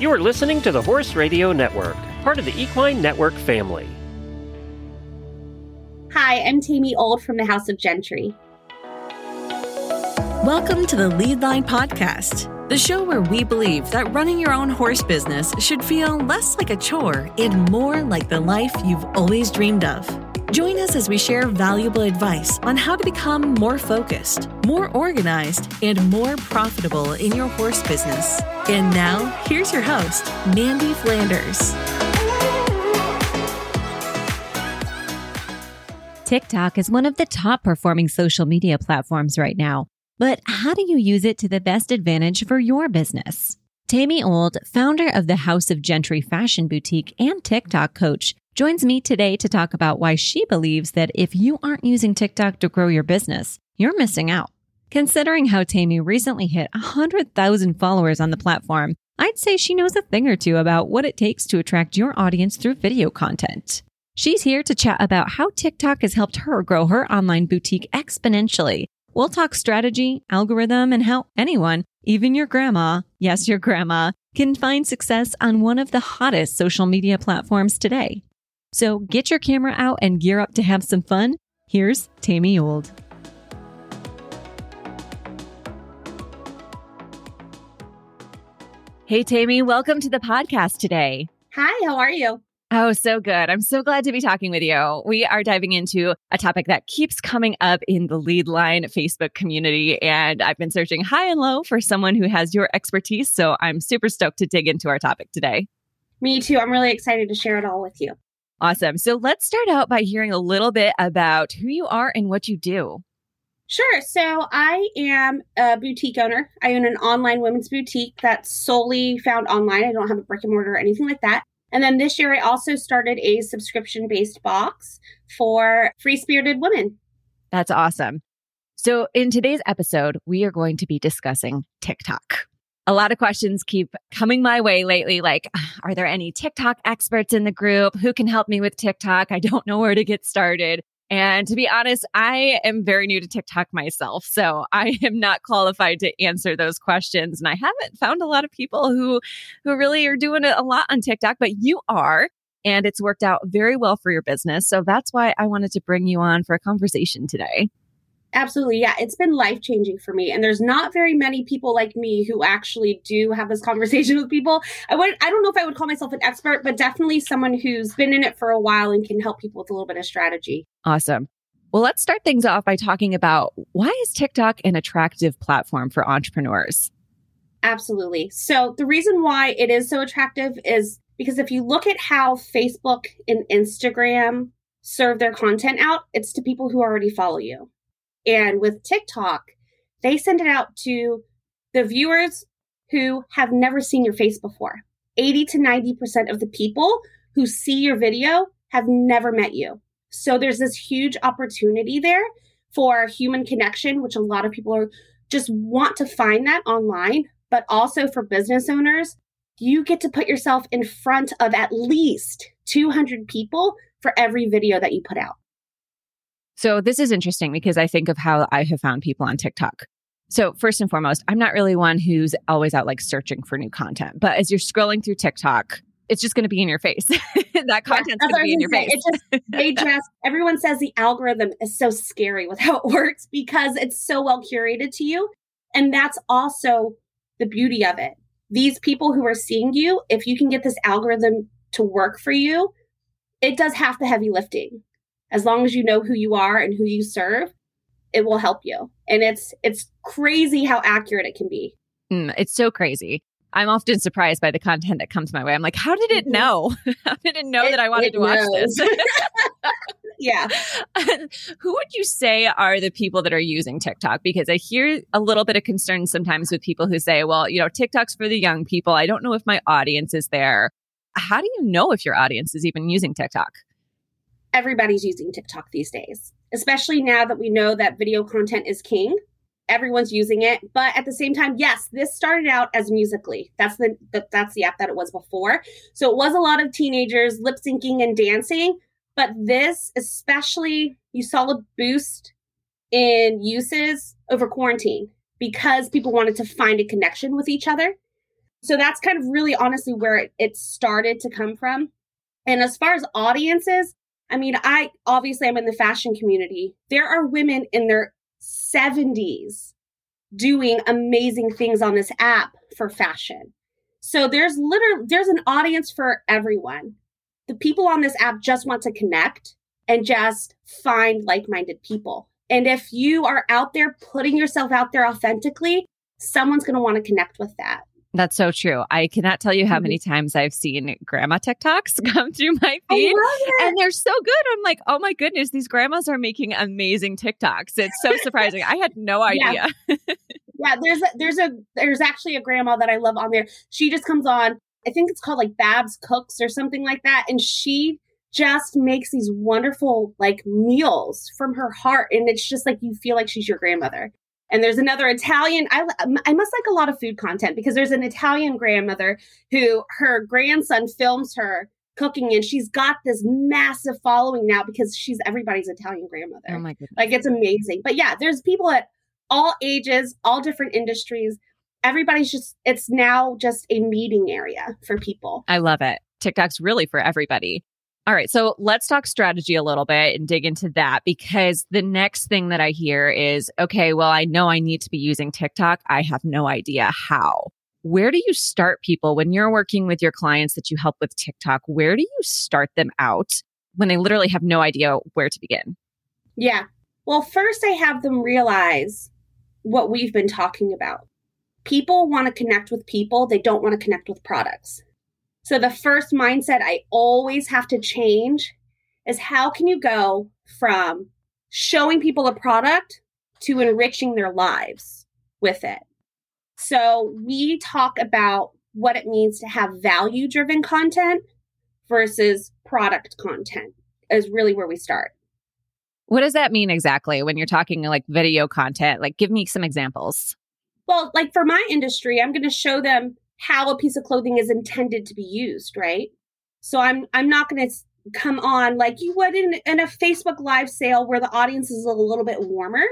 You are listening to the Horse Radio Network, part of the Equine Network family. Hi, I'm Tamie Old from the House of Gentry. Welcome to the Leadline Podcast, the show where we believe that running your own horse business should feel less like a chore and more like the life you've always dreamed of. Join us as we share valuable advice on how to become more focused, more organized, and more profitable in your horse business. And now, here's your host, Mandy Flanders. TikTok is one of the top performing social media platforms right now. But how do you use it to the best advantage for your business? Tamie Old, founder of the House of Gentry Fashion Boutique and TikTok coach, joins me today to talk about why she believes that if you aren't using TikTok to grow your business, you're missing out. Considering how Tamie recently hit 100,000 followers on the platform, I'd say she knows a thing or two about what it takes to attract your audience through video content. She's here to chat about how TikTok has helped her grow her online boutique exponentially We'll talk strategy, algorithm, and how anyone, even your grandma, yes, your grandma, can find success on one of the hottest social media platforms today. So get your camera out and gear up to have some fun. Here's Tamie Old. Hey, Tamie, welcome to the podcast today. Hi, how are you? Oh, so good. I'm so glad to be talking with you. We are diving into a topic that keeps coming up in the Leadline Facebook community. And I've been searching high and low for someone who has your expertise. So I'm super stoked to dig into our topic today. Me too. I'm really excited to share it all with you. Awesome. So let's start out by hearing a little bit about who you are and what you do. Sure. So I am a boutique owner. I own an online women's boutique that's solely found online. I don't have a brick and mortar or anything like that. And then this year, I also started a subscription based box for free spirited women. That's awesome. So, in today's episode, we are going to be discussing TikTok. A lot of questions keep coming my way lately like, are there any TikTok experts in the group? Who can help me with TikTok? I don't know where to get started. And to be honest, I am very new to TikTok myself. So I am not qualified to answer those questions. And I haven't found a lot of people who, who really are doing it a lot on TikTok, but you are. And it's worked out very well for your business. So that's why I wanted to bring you on for a conversation today. Absolutely. Yeah. It's been life changing for me. And there's not very many people like me who actually do have this conversation with people. I would I don't know if I would call myself an expert, but definitely someone who's been in it for a while and can help people with a little bit of strategy. Awesome. Well, let's start things off by talking about why is TikTok an attractive platform for entrepreneurs? Absolutely. So, the reason why it is so attractive is because if you look at how Facebook and Instagram serve their content out, it's to people who already follow you. And with TikTok, they send it out to the viewers who have never seen your face before. 80 to 90% of the people who see your video have never met you. So there's this huge opportunity there for human connection, which a lot of people are just want to find that online, but also for business owners, you get to put yourself in front of at least 200 people for every video that you put out. So this is interesting because I think of how I have found people on TikTok. So first and foremost, I'm not really one who's always out like searching for new content, but as you're scrolling through TikTok, it's just going to be in your face. that content's yeah, going to be in your face. Just, they just everyone says the algorithm is so scary with how it works because it's so well curated to you, and that's also the beauty of it. These people who are seeing you, if you can get this algorithm to work for you, it does half the heavy lifting as long as you know who you are and who you serve it will help you. And it's it's crazy how accurate it can be. Mm, it's so crazy. I'm often surprised by the content that comes my way. I'm like how did it mm-hmm. know? How did it know it, that i wanted to watch knows. this yeah. Who would you say are the people that are using tiktok? Because i hear a little bit of concern sometimes with people who say well you know tiktok's for the young people. I don't know if my audience is there. How do you know if your audience is even using tiktok everybody's using TikTok these days, especially now that we know that video content is king. Everyone's using it, but at the same time, yes, this started out as Musical.ly. That's the, the that's the app that it was before. So it was a lot of teenagers lip syncing and dancing, but this especially you saw a boost in uses over quarantine because people wanted to find a connection with each other. So that's kind of really honestly where it, it started to come from. And as far as audiences, I mean, I obviously I'm in the fashion community. There are women in their 70s doing amazing things on this app for fashion. So there's literally there's an audience for everyone. The people on this app just want to connect and just find like-minded people. And if you are out there putting yourself out there authentically, someone's going to want to connect with that. That's so true. I cannot tell you how many mm-hmm. times I've seen grandma TikToks come through my feed. And they're so good. I'm like, oh my goodness, these grandmas are making amazing TikToks. It's so surprising. I had no idea. Yeah. yeah, there's a there's a there's actually a grandma that I love on there. She just comes on, I think it's called like Babs Cooks or something like that. And she just makes these wonderful like meals from her heart. And it's just like you feel like she's your grandmother. And there's another Italian. I, um, I must like a lot of food content because there's an Italian grandmother who her grandson films her cooking and she's got this massive following now because she's everybody's Italian grandmother. Oh my goodness. Like it's amazing. But yeah, there's people at all ages, all different industries. Everybody's just, it's now just a meeting area for people. I love it. TikTok's really for everybody. All right. So let's talk strategy a little bit and dig into that because the next thing that I hear is okay, well, I know I need to be using TikTok. I have no idea how. Where do you start people when you're working with your clients that you help with TikTok? Where do you start them out when they literally have no idea where to begin? Yeah. Well, first, I have them realize what we've been talking about. People want to connect with people, they don't want to connect with products. So the first mindset I always have to change is how can you go from showing people a product to enriching their lives with it? So we talk about what it means to have value driven content versus product content is really where we start. What does that mean exactly when you're talking like video content? Like give me some examples. Well, like for my industry, I'm going to show them how a piece of clothing is intended to be used, right? So I'm I'm not going to come on like you would in, in a Facebook live sale where the audience is a little bit warmer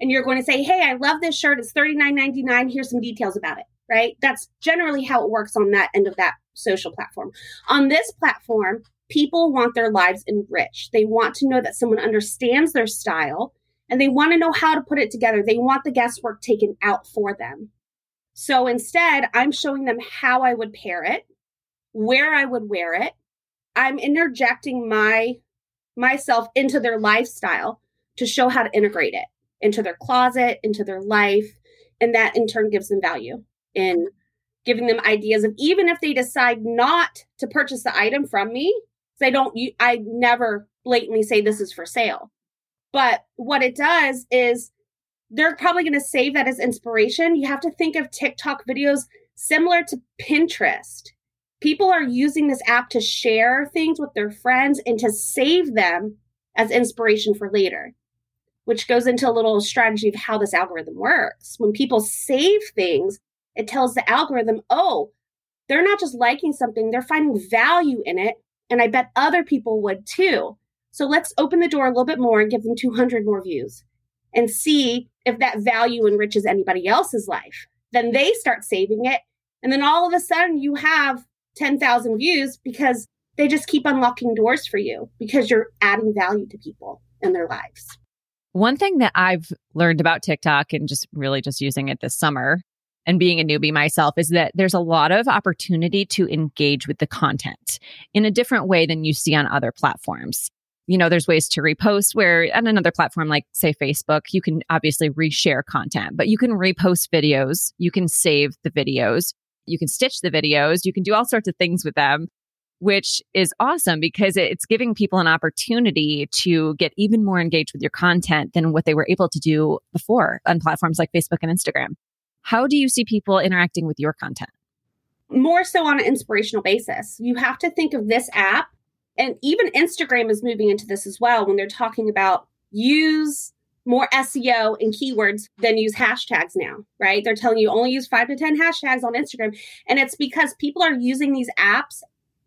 and you're going to say, "Hey, I love this shirt. It's $39.99. Here's some details about it." Right? That's generally how it works on that end of that social platform. On this platform, people want their lives enriched. They want to know that someone understands their style and they want to know how to put it together. They want the guesswork taken out for them. So instead, I'm showing them how I would pair it, where I would wear it. I'm interjecting my myself into their lifestyle to show how to integrate it into their closet, into their life, and that in turn gives them value in giving them ideas of even if they decide not to purchase the item from me, they don't I never blatantly say this is for sale. But what it does is they're probably going to save that as inspiration. You have to think of TikTok videos similar to Pinterest. People are using this app to share things with their friends and to save them as inspiration for later, which goes into a little strategy of how this algorithm works. When people save things, it tells the algorithm, oh, they're not just liking something, they're finding value in it. And I bet other people would too. So let's open the door a little bit more and give them 200 more views and see if that value enriches anybody else's life. Then they start saving it. And then all of a sudden you have 10,000 views because they just keep unlocking doors for you because you're adding value to people in their lives. One thing that I've learned about TikTok and just really just using it this summer and being a newbie myself is that there's a lot of opportunity to engage with the content in a different way than you see on other platforms you know, there's ways to repost where on another platform like say Facebook, you can obviously reshare content, but you can repost videos, you can save the videos, you can stitch the videos, you can do all sorts of things with them, which is awesome because it's giving people an opportunity to get even more engaged with your content than what they were able to do before on platforms like Facebook and Instagram. How do you see people interacting with your content? More so on an inspirational basis. You have to think of this app and even Instagram is moving into this as well when they're talking about use more SEO and keywords than use hashtags now, right? They're telling you only use five to 10 hashtags on Instagram. And it's because people are using these apps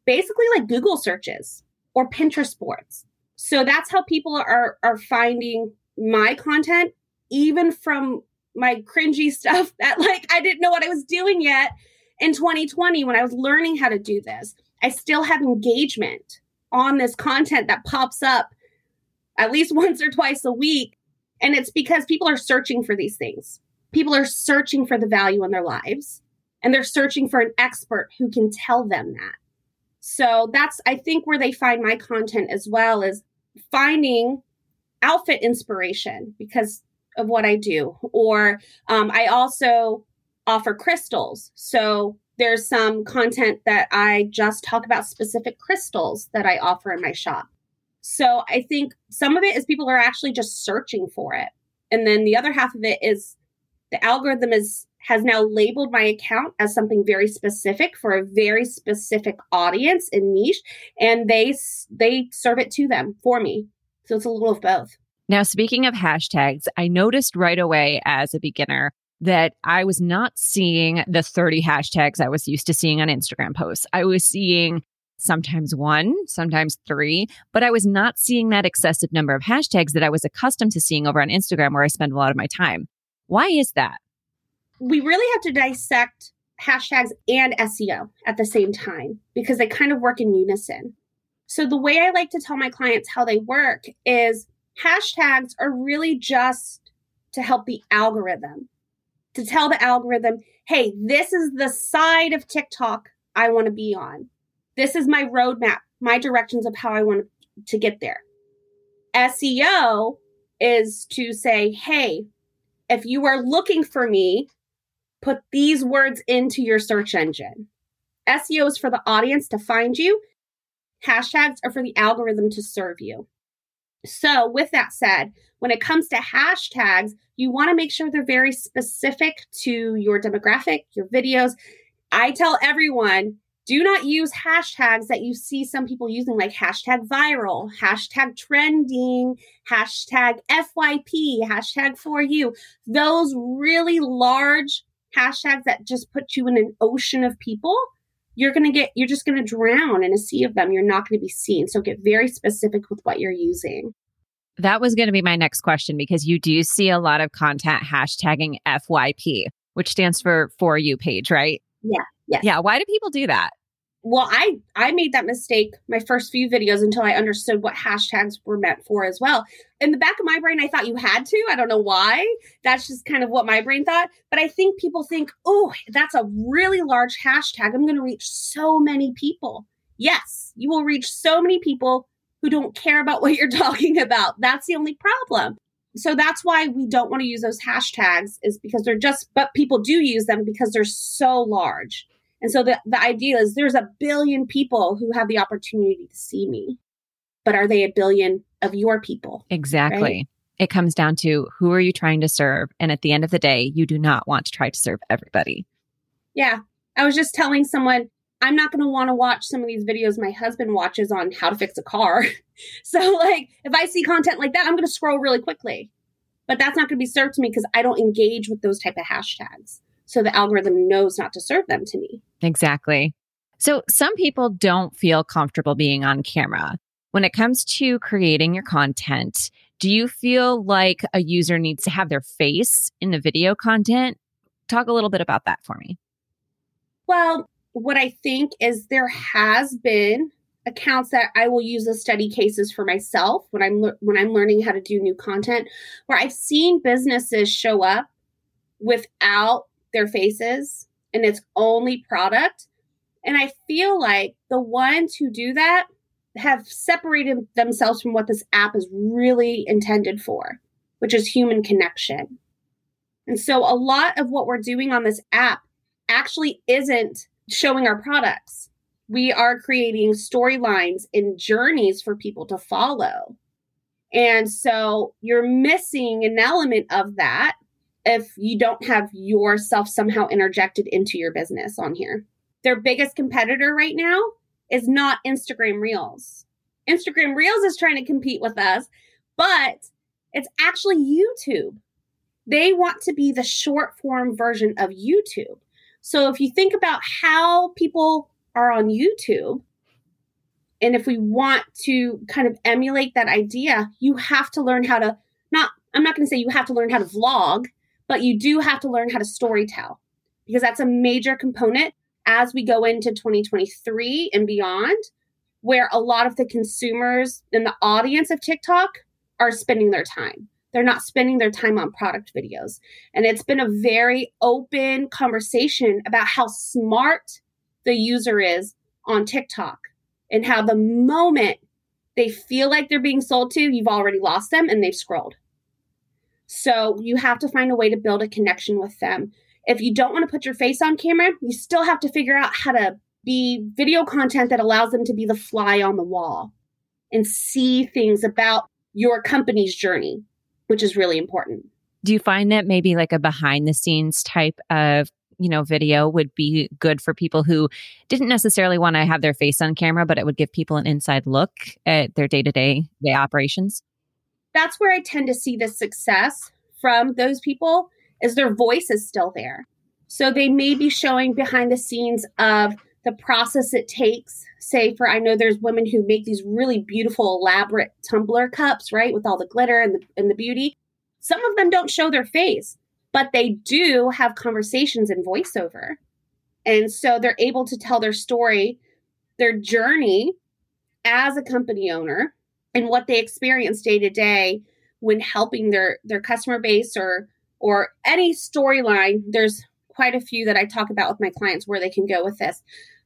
basically like Google searches or Pinterest boards. So that's how people are, are finding my content, even from my cringy stuff that like I didn't know what I was doing yet in 2020 when I was learning how to do this, I still have engagement on this content that pops up at least once or twice a week. And it's because people are searching for these things. People are searching for the value in their lives and they're searching for an expert who can tell them that. So that's, I think, where they find my content as well is finding outfit inspiration because of what I do. Or um, I also offer crystals. So there's some content that I just talk about specific crystals that I offer in my shop. So I think some of it is people are actually just searching for it. And then the other half of it is the algorithm is has now labeled my account as something very specific for a very specific audience and niche and they they serve it to them for me. So it's a little of both. Now speaking of hashtags, I noticed right away as a beginner that I was not seeing the 30 hashtags I was used to seeing on Instagram posts. I was seeing sometimes one, sometimes three, but I was not seeing that excessive number of hashtags that I was accustomed to seeing over on Instagram where I spend a lot of my time. Why is that? We really have to dissect hashtags and SEO at the same time because they kind of work in unison. So, the way I like to tell my clients how they work is hashtags are really just to help the algorithm to tell the algorithm, hey, this is the side of TikTok I want to be on. This is my roadmap, my directions of how I want to get there. SEO is to say, hey, if you are looking for me, put these words into your search engine. SEO is for the audience to find you. Hashtags are for the algorithm to serve you. So, with that said, when it comes to hashtags, you want to make sure they're very specific to your demographic, your videos. I tell everyone do not use hashtags that you see some people using, like hashtag viral, hashtag trending, hashtag FYP, hashtag for you. Those really large hashtags that just put you in an ocean of people you're going to get you're just going to drown in a sea of them. You're not going to be seen. So get very specific with what you're using. That was going to be my next question because you do see a lot of content hashtagging fyp which stands for for you page right? Yeah. Yeah yeah. Why do people do that well i i made that mistake my first few videos until i understood what hashtags were meant for as well. In the back of my brain i thought you had to. I don't know why. That's just kind of what my brain thought. But i think people think oh that's a really large hashtag. I'm going to reach so many people. Yes you will reach so many people who don't care about what you're talking about. That's the only problem. So that's why we don't want to use those hashtags is because they're just but people do use them because they're so large and so the, the idea is there's a billion people who have the opportunity to see me. But are they a billion of your people? Exactly. Right? It comes down to who are you trying to serve? And at the end of the day, you do not want to try to serve everybody. Yeah. I was just telling someone, I'm not going to want to watch some of these videos my husband watches on how to fix a car. so, like, if I see content like that, I'm going to scroll really quickly. But that's not going to be served to me because I don't engage with those type of hashtags so the algorithm knows not to serve them to me. Exactly. So some people don't feel comfortable being on camera. When it comes to creating your content, do you feel like a user needs to have their face in the video content? Talk a little bit about that for me. Well, what I think is there has been accounts that I will use as study cases for myself when I'm le- when I'm learning how to do new content where I've seen businesses show up without their faces and it's only product. And I feel like the ones who do that have separated themselves from what this app is really intended for, which is human connection. And so a lot of what we're doing on this app actually isn't showing our products. We are creating storylines and journeys for people to follow. And so you're missing an element of that if you don't have yourself somehow interjected into your business on here. Their biggest competitor right now is not Instagram Reels. Instagram Reels is trying to compete with us, but it's actually YouTube. They want to be the short form version of YouTube. So if you think about how people are on YouTube, and if we want to kind of emulate that idea, you have to learn how to not, I'm not going to say you have to learn how to vlog, but you do have to learn how to story tell because that's a major component as we go into 2023 and beyond, where a lot of the consumers and the audience of TikTok are spending their time. They're not spending their time on product videos. And it's been a very open conversation about how smart the user is on TikTok and how the moment they feel like they're being sold to, you've already lost them and they've scrolled. So you have to find a way to build a connection with them. If you don't want to put your face on camera, you still have to figure out how to be video content that allows them to be the fly on the wall and see things about your company's journey, which is really important. Do you find that maybe like a behind the scenes type of you know video would be good for people who didn't necessarily want to have their face on camera but it would give people an inside look at their day-to-day day operations that's where i tend to see the success from those people is their voice is still there so they may be showing behind the scenes of the process it takes. Say, for I know there's women who make these really beautiful, elaborate tumbler cups, right, with all the glitter and the, and the beauty. Some of them don't show their face, but they do have conversations in voiceover. And so they're able to tell their story, their journey as a company owner, and what they experience day to day when helping their their customer base or or any storyline. There's quite a few that I talk about with my clients where they can go with this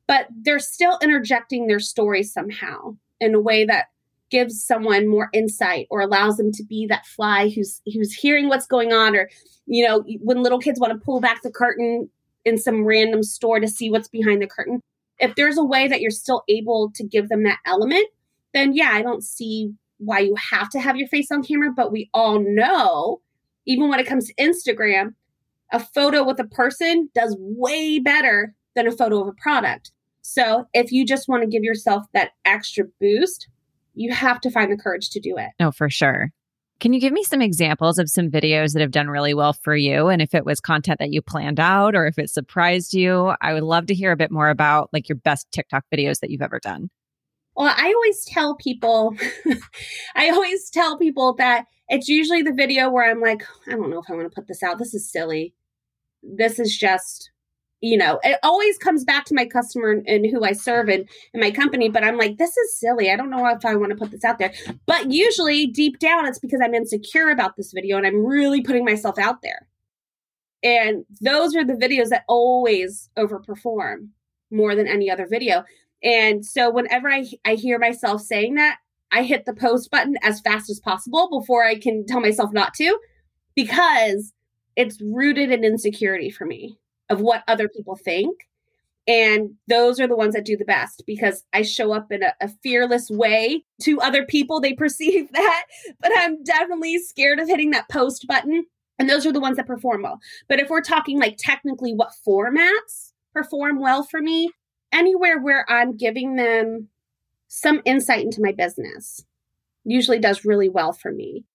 but they're still interjecting their story somehow in a way that gives someone more insight or allows them to be that fly who's who's hearing what's going on or you know when little kids want to pull back the curtain in some random store to see what's behind the curtain if there's a way that you're still able to give them that element then yeah i don't see why you have to have your face on camera but we all know even when it comes to instagram a photo with a person does way better than a photo of a product so if you just want to give yourself that extra boost, you have to find the courage to do it. No, for sure. Can you give me some examples of some videos that have done really well for you? And if it was content that you planned out or if it surprised you, I would love to hear a bit more about like your best TikTok videos that you've ever done. Well, I always tell people, I always tell people that it's usually the video where I'm like, I don't know if I want to put this out. This is silly. This is just you know, it always comes back to my customer and, and who I serve and, in my company. But I'm like, this is silly. I don't know if I want to put this out there. But usually deep down, it's because I'm insecure about this video and I'm really putting myself out there. And those are the videos that always overperform more than any other video. And so whenever I, I hear myself saying that, I hit the post button as fast as possible before I can tell myself not to because it's rooted in insecurity for me of what other people think. And those are the ones that do the best because I show up in a, a, fearless way to other people. They perceive that, but I'm definitely scared of hitting that post button. And those are the ones that perform well. But if we're talking like technically what formats perform well for me, anywhere where I'm giving them some insight into my business usually does really well for me.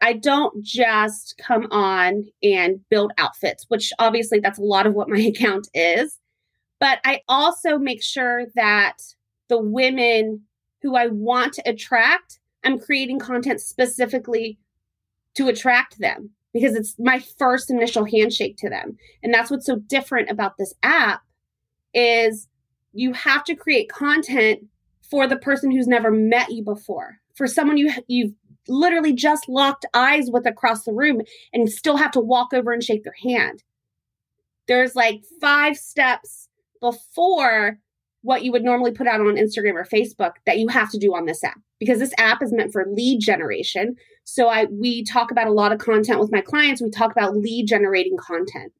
I don't just come on and build outfits, which obviously that's a lot of what my account is. But I also make sure that the women who I want to attract, I'm creating content specifically to attract them because it's my first initial handshake to them. And that's what's so different about this app is you have to create content for the person who's never met you before. For someone you you've literally just locked eyes with across the room and still have to walk over and shake their hand. There's like five steps before what you would normally put out on Instagram or Facebook that you have to do on this app because this app is meant for lead generation. So I we talk about a lot of content with my clients. We talk about lead generating content,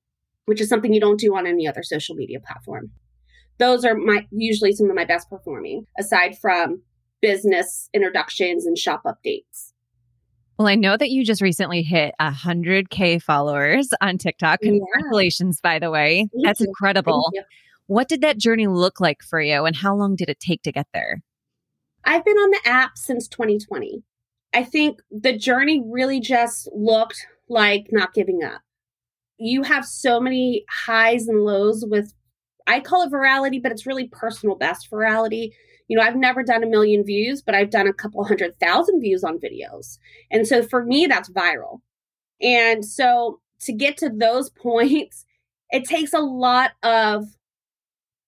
which is something you don't do on any other social media platform. Those are my usually some of my best performing aside from business introductions and shop updates. Well, I know that you just recently hit 100K followers on TikTok. Congratulations, yeah. by the way. Thank That's you. incredible. What did that journey look like for you, and how long did it take to get there? I've been on the app since 2020. I think the journey really just looked like not giving up. You have so many highs and lows with, I call it virality, but it's really personal best virality you know, I've never done a million views, but I've done a couple hundred thousand views on videos. And so for me, that's viral. And so to get to those points, it takes a lot of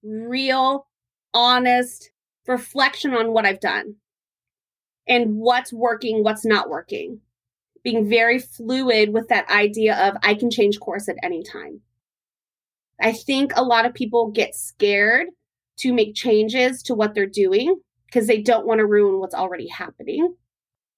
real, honest reflection on what I've done and what's working, what's not working. Being very fluid with that idea of I can change course at any time. I think a lot of people get scared to make changes to what they're doing because they don't want to ruin what's already happening.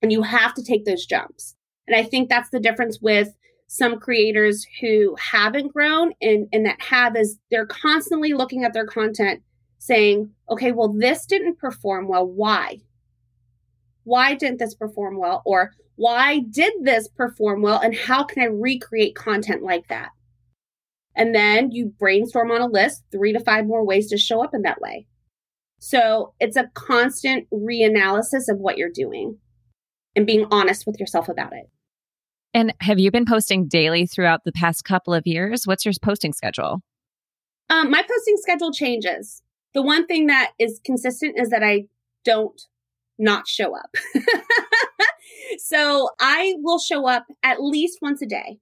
And you have to take those jumps. And I think that's the difference with some creators who haven't grown and, and that have is they're constantly looking at their content saying, okay, well, this didn't perform well. Why? Why didn't this perform well? Or why did this perform well? And how can I recreate content like that? And then you brainstorm on a list three to five more ways to show up in that way. So it's a constant reanalysis of what you're doing and being honest with yourself about it. And have you been posting daily throughout the past couple of years? What's your posting schedule? Um, my posting schedule changes. The one thing that is consistent is that I don't not show up. so I will show up at least once a day.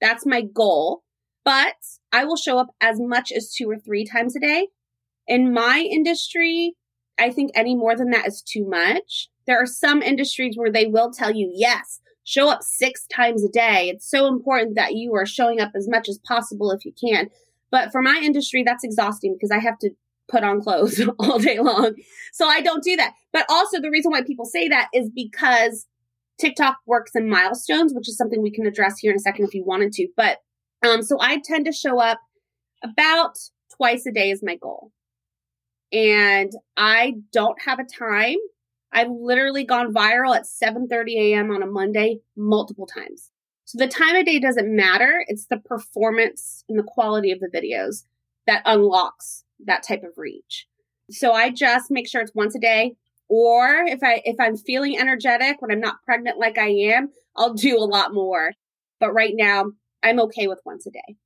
That's my goal but I will show up as much as two or three times a day. In my industry, I think any more than that is too much. There are some industries where they will tell you, yes, show up six times a day. It's so important that you are showing up as much as possible if you can. But for my industry, that's exhausting because I have to put on clothes all day long. So I don't do that. But also, the reason why people say that is because TikTok works in milestones, which is something we can address here in a second if you wanted to. But um, so I tend to show up about twice a day is my goal. And I don't have a time. I've literally gone viral at 7:30 a.m. on a Monday multiple times. So the time of day doesn't matter. It's the performance and the quality of the videos that unlocks that type of reach. So I just make sure it's once a day. Or if I if I'm feeling energetic when I'm not pregnant like I am, I'll do a lot more. But right now, I'm okay with once a day,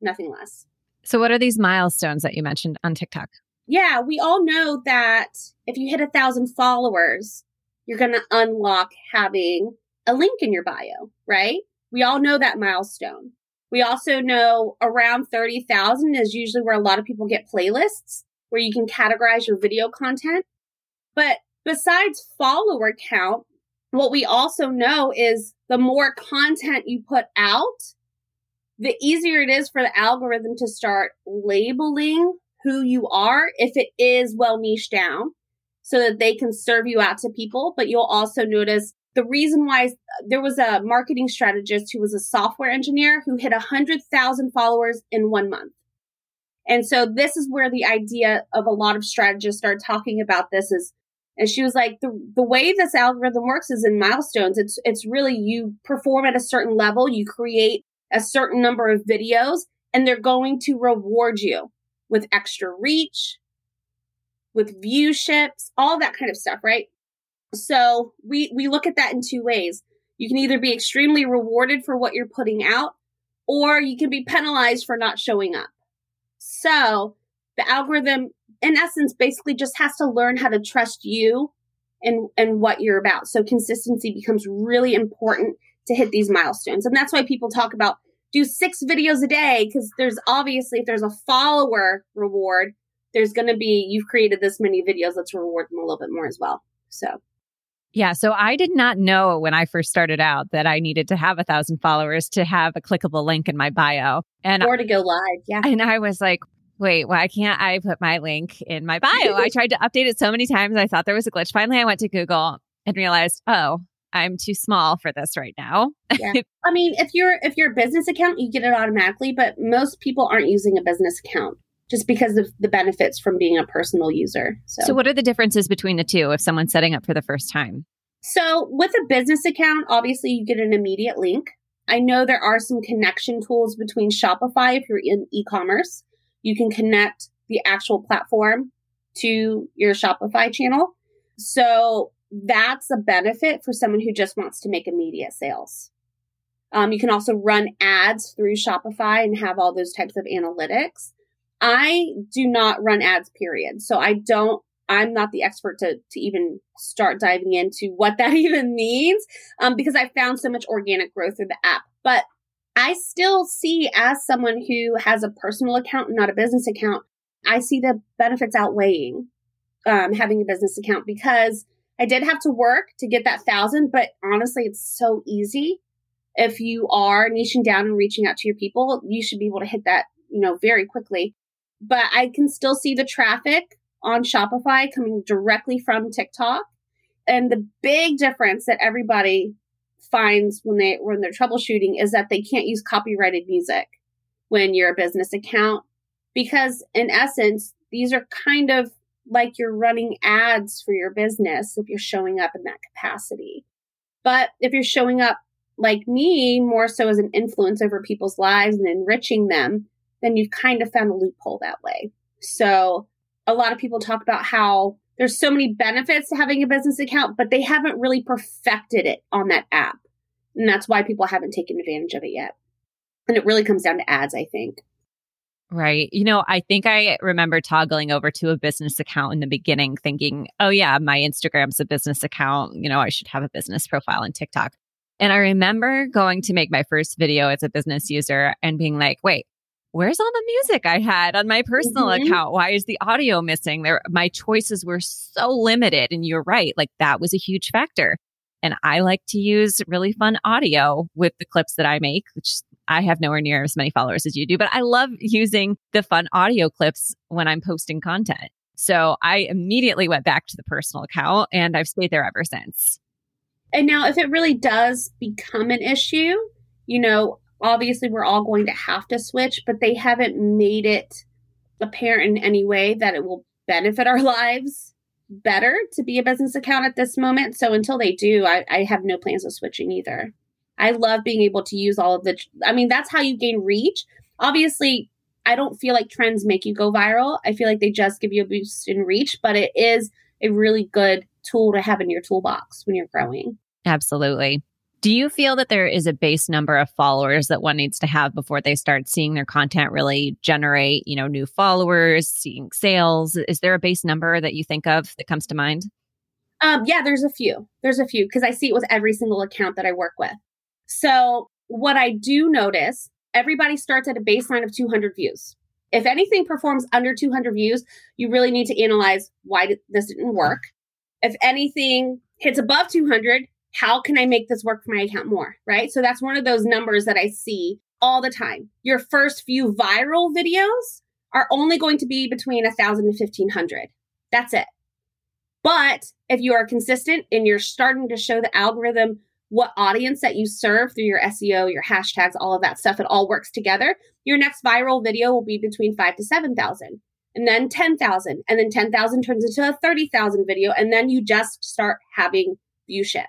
nothing less. So, what are these milestones that you mentioned on TikTok? Yeah, we all know that if you hit a thousand followers, you're going to unlock having a link in your bio, right? We all know that milestone. We also know around 30,000 is usually where a lot of people get playlists where you can categorize your video content. But besides follower count, what we also know is the more content you put out, the easier it is for the algorithm to start labeling who you are if it is well niched down so that they can serve you out to people. But you'll also notice the reason why there was a marketing strategist who was a software engineer who hit 100,000 followers in one month. And so this is where the idea of a lot of strategists start talking about this is and she was like the the way this algorithm works is in milestones it's it's really you perform at a certain level you create a certain number of videos and they're going to reward you with extra reach, with viewships, all that kind of stuff, right? So we, we look at that in two ways. You can either be extremely rewarded for what you're putting out, or you can be penalized for not showing up. So the algorithm, in essence, basically just has to learn how to trust you and, and what you're about. So consistency becomes really important to hit these milestones. And that's why people talk about do six videos a day because there's obviously if there's a follower reward, there's going to be you've created this many videos. Let's reward them a little bit more as well. So. Yeah, so I did not know when I first started out that I needed to have a thousand followers to have a clickable link in my bio, and or to go live. Yeah, and I was like, wait, why can't I put my link in my bio? I tried to update it so many times. I thought there was a glitch. Finally, I went to Google and realized, oh, I'm too small for this right now. yeah. I mean, if you're if you're a business account, you get it automatically, but most people aren't using a business account just because of the benefits from being a personal user. So, so what are the differences between the two if someone's setting up for the first time? So, with a business account, obviously you get an immediate link. I know there are some connection tools between Shopify if you're in e-commerce. You can connect the actual platform to your Shopify channel. So that's a benefit for someone who just wants to make immediate sales. Um, you can also run ads through Shopify and have all those types of analytics. I do not run ads, period. So I don't, I'm not the expert to, to even start diving into what that even means um, because I found so much organic growth through the app. But I still see as someone who has a personal account and not a business account, I see the benefits outweighing um, having a business account because I did have to work to get that thousand, but honestly, it's so easy. If you are niching down and reaching out to your people, you should be able to hit that, you know, very quickly. But I can still see the traffic on Shopify coming directly from TikTok. And the big difference that everybody finds when they when they're troubleshooting is that they can't use copyrighted music when you're a business account because in essence these are kind of like you're running ads for your business if you're showing up in that capacity. But if you're showing up like me, more so as an influence over people's lives and enriching them, then you've kind of found a loophole that way. So a lot of people talk about how there's so many benefits to having a business account, but they haven't really perfected it on that app. And that's why people haven't taken advantage of it yet. And it really comes down to ads, I think. Right. You know, I think I remember toggling over to a business account in the beginning thinking, oh, yeah, my Instagram's a business account. You know, I should have a business profile on TikTok. And I remember going to make my first video as a business user and being like, wait, where's all the music I had on my personal mm-hmm. account? Why is the audio missing? There, my choices were so limited. And you're right. Like that was a huge factor. And I like to use really fun audio with the clips that I make, which I have nowhere near as many followers as you do, but I love using the fun audio clips when I'm posting content. So I immediately went back to the personal account and I've stayed there ever since. And now, if it really does become an issue, you know, obviously we're all going to have to switch, but they haven't made it apparent in any way that it will benefit our lives better to be a business account at this moment. So until they do, I, I have no plans of switching either. I love being able to use all of the, I mean, that's how you gain reach. Obviously, I don't feel like trends make you go viral. I feel like they just give you a boost in reach, but it is a really good tool to have in your toolbox when you're growing. Absolutely. Do you feel that there is a base number of followers that one needs to have before they start seeing their content really generate, you know, new followers, seeing sales? Is there a base number that you think of that comes to mind? Um, yeah, there's a few. There's a few because I see it with every single account that I work with. So, what I do notice, everybody starts at a baseline of 200 views. If anything performs under 200 views, you really need to analyze why this didn't work. If anything hits above 200, how can I make this work for my account more? Right. So that's one of those numbers that I see all the time. Your first few viral videos are only going to be between 1,000 and 1,500. That's it. But if you are consistent and you're starting to show the algorithm what audience that you serve through your SEO, your hashtags, all of that stuff, it all works together. Your next viral video will be between five to 7,000 and then 10,000 and then 10,000 turns into a 30,000 video. And then you just start having viewship.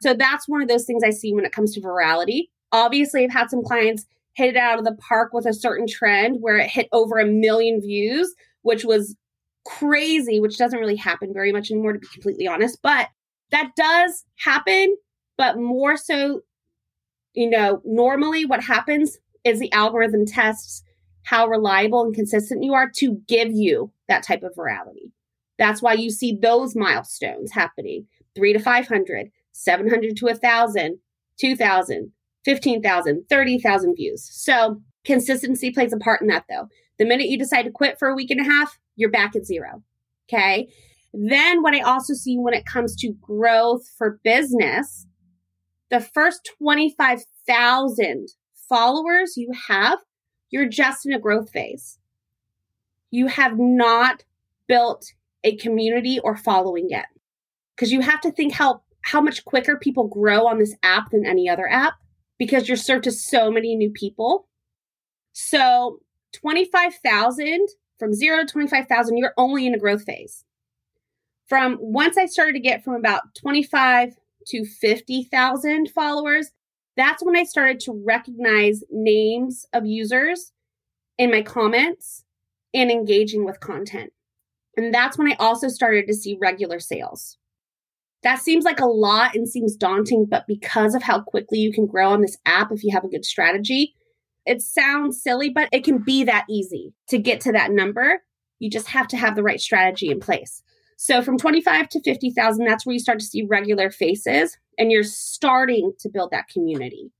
So that's one of those things I see when it comes to virality. Obviously, I've had some clients hit it out of the park with a certain trend where it hit over a million views, which was crazy, which doesn't really happen very much anymore, to be completely honest. But that does happen but more so, you know, normally what happens is the algorithm tests how reliable and consistent you are to give you that type of virality. That's why you see those milestones happening three to 500, 700 to 1,000, 2,000, 15,000, 30,000 views. So consistency plays a part in that though. The minute you decide to quit for a week and a half, you're back at zero. Okay. Then what I also see when it comes to growth for business the first 25,000 followers you have, you're just in a growth phase. You have not built a community or following yet. Because you have to think how how much quicker people grow on this app than any other app because you're served to so many new people. So 25,000 from 0 to 25,000 you're only in a growth phase. From once I started to get from about 25 to 50,000 followers, that's when I started to recognize names of users in my comments and engaging with content. And that's when I also started to see regular sales. That seems like a lot and seems daunting, but because of how quickly you can grow on this app if you have a good strategy, it sounds silly, but it can be that easy to get to that number. You just have to have the right strategy in place. So from 25 to 50,000, that's where you start to see regular faces and you're starting to build that community.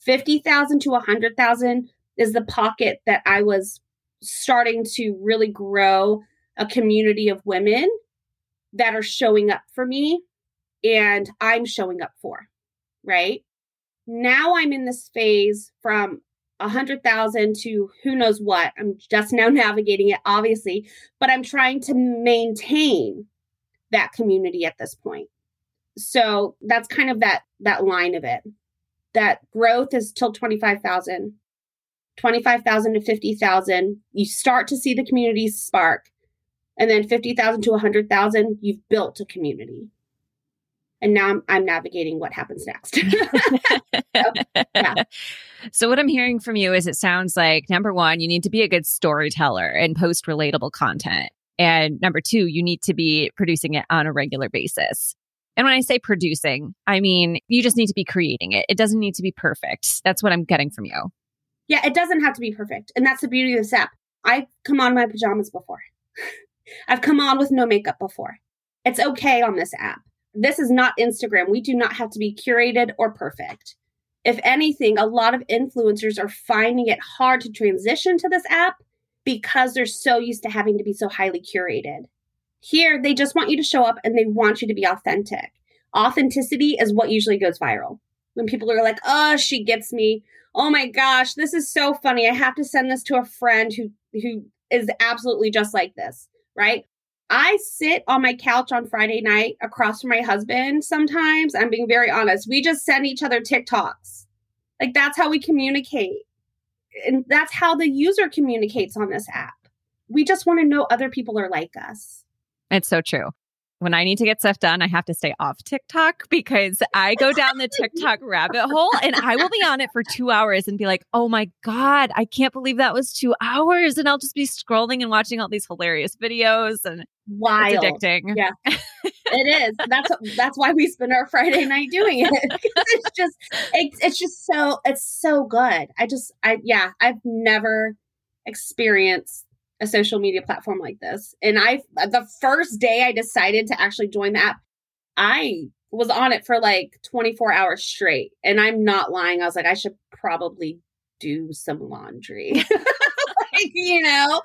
50,000 to 100,000 is the pocket that I was starting to really grow a community of women that are showing up for me and I'm showing up for, right? Now I'm in this phase from a hundred thousand to who knows what. I'm just now navigating it, obviously, but I'm trying to maintain that community at this point. So that's kind of that that line of it. That growth is till 25,000. 25,000 to 50,000, you start to see the community spark. And then 50,000 to 100,000, you've built a community and now I'm, I'm navigating what happens next. so, yeah. so, what I'm hearing from you is it sounds like number one, you need to be a good storyteller and post relatable content. And number two, you need to be producing it on a regular basis. And when I say producing, I mean, you just need to be creating it. It doesn't need to be perfect. That's what I'm getting from you. Yeah, it doesn't have to be perfect. And that's the beauty of this app. I've come on my pajamas before. I've come on with no makeup before. It's okay on this app this is not Instagram. We do not have to be curated or perfect. If anything, a lot of influencers are finding it hard to transition to this app because they're so used to having to be so highly curated. Here, they just want you to show up and they want you to be authentic. Authenticity is what usually goes viral. When people are like, "Oh, she gets me. Oh my gosh, this is so funny. I have to send this to a friend who who is absolutely just like this." Right? I sit on my couch on Friday night across from my husband sometimes. I'm being very honest. We just send each other TikToks. Like that's how we communicate. And that's how the user communicates on this app. We just want to know other people are like us. It's so true when I need to get stuff done, I have to stay off TikTok because I go down the TikTok rabbit hole and I will be on it for two hours and be like, oh my God, I can't believe that was two hours. And I'll just be scrolling and watching all these hilarious videos and Wild. it's addicting. Yeah. it is. That's that's why we spend our Friday night doing it. it's just it's, it's just so it's so good. I just I yeah, I've never experienced a social media platform like this. And I, the first day I decided to actually join the app, I was on it for like 24 hours straight. And I'm not lying. I was like, I should probably do some laundry. like, you know?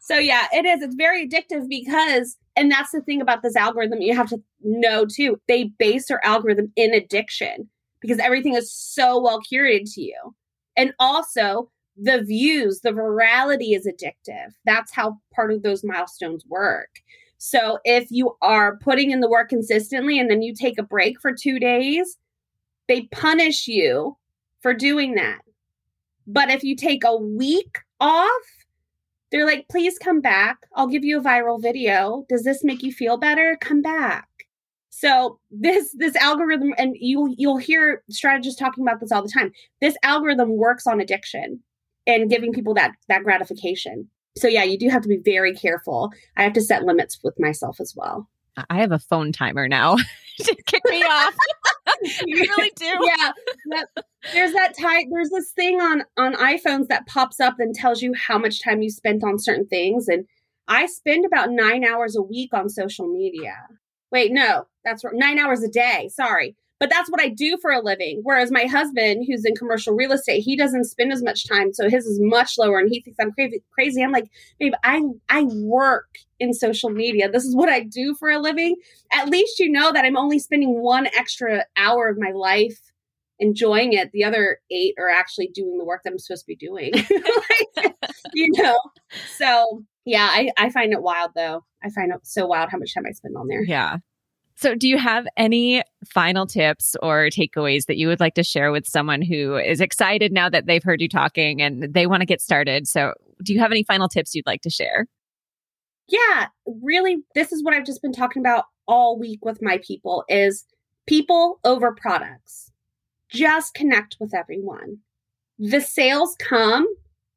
So yeah, it is. It's very addictive because, and that's the thing about this algorithm you have to know too. They base their algorithm in addiction because everything is so well curated to you. And also, the views, the virality is addictive. That's how part of those milestones work. So if you are putting in the work consistently and then you take a break for two days, they punish you for doing that. But if you take a week off, they're like, please come back. I'll give you a viral video. Does this make you feel better? Come back. So this this algorithm, and you you'll hear strategists talking about this all the time. This algorithm works on addiction and giving people that that gratification. So yeah, you do have to be very careful. I have to set limits with myself as well. I have a phone timer now to kick me off. you really do. Yeah. That, there's that type there's this thing on on iPhones that pops up and tells you how much time you spent on certain things and I spend about 9 hours a week on social media. Wait, no, that's 9 hours a day. Sorry but that's what I do for a living. Whereas my husband, who's in commercial real estate, he doesn't spend as much time, so his is much lower, and he thinks I'm crazy. Crazy. I'm like, babe, I I work in social media. This is what I do for a living. At least you know that I'm only spending one extra hour of my life enjoying it. The other eight are actually doing the work that I'm supposed to be doing. like, you know. So yeah, I I find it wild though. I find it so wild how much time I spend on there. Yeah. So, do you have any final tips or takeaways that you would like to share with someone who is excited now that they've heard you talking and they want to get started? So, do you have any final tips you'd like to share? Yeah, really this is what I've just been talking about all week with my people is people over products. Just connect with everyone. The sales come,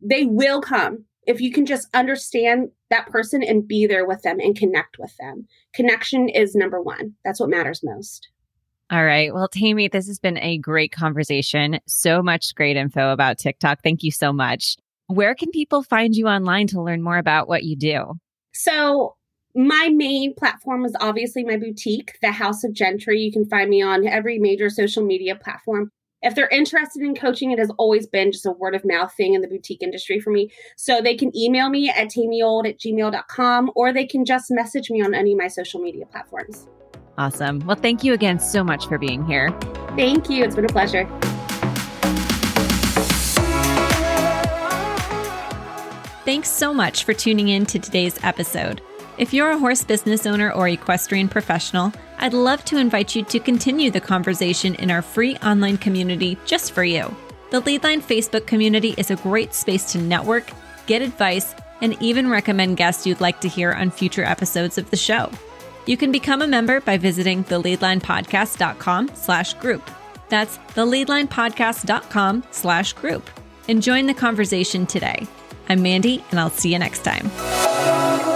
they will come if you can just understand that person and be there with them and connect with them. Connection is number one. That's what matters most. All right. Well, Tamie, this has been a great conversation. So much great info about TikTok. Thank you so much. Where can people find you online to learn more about what you do? So, my main platform is obviously my boutique, The House of Gentry. You can find me on every major social media platform if they're interested in coaching, it has always been just a word of mouth thing in the boutique industry for me. So they can email me at tamiold at gmail.com or they can just message me on any of my social media platforms. Awesome. Well, thank you again so much for being here. Thank you. It's been a pleasure. Thanks so much for tuning in to today's episode. If you're a horse business owner or equestrian professional, I'd love to invite you to continue the conversation in our free online community just for you. The Leadline Facebook community is a great space to network, get advice, and even recommend guests you'd like to hear on future episodes of the show. You can become a member by visiting theleadlinepodcast.com slash group. That's theleadlinepodcast.com slash group. And join the conversation today. I'm Mandy, and I'll see you next time.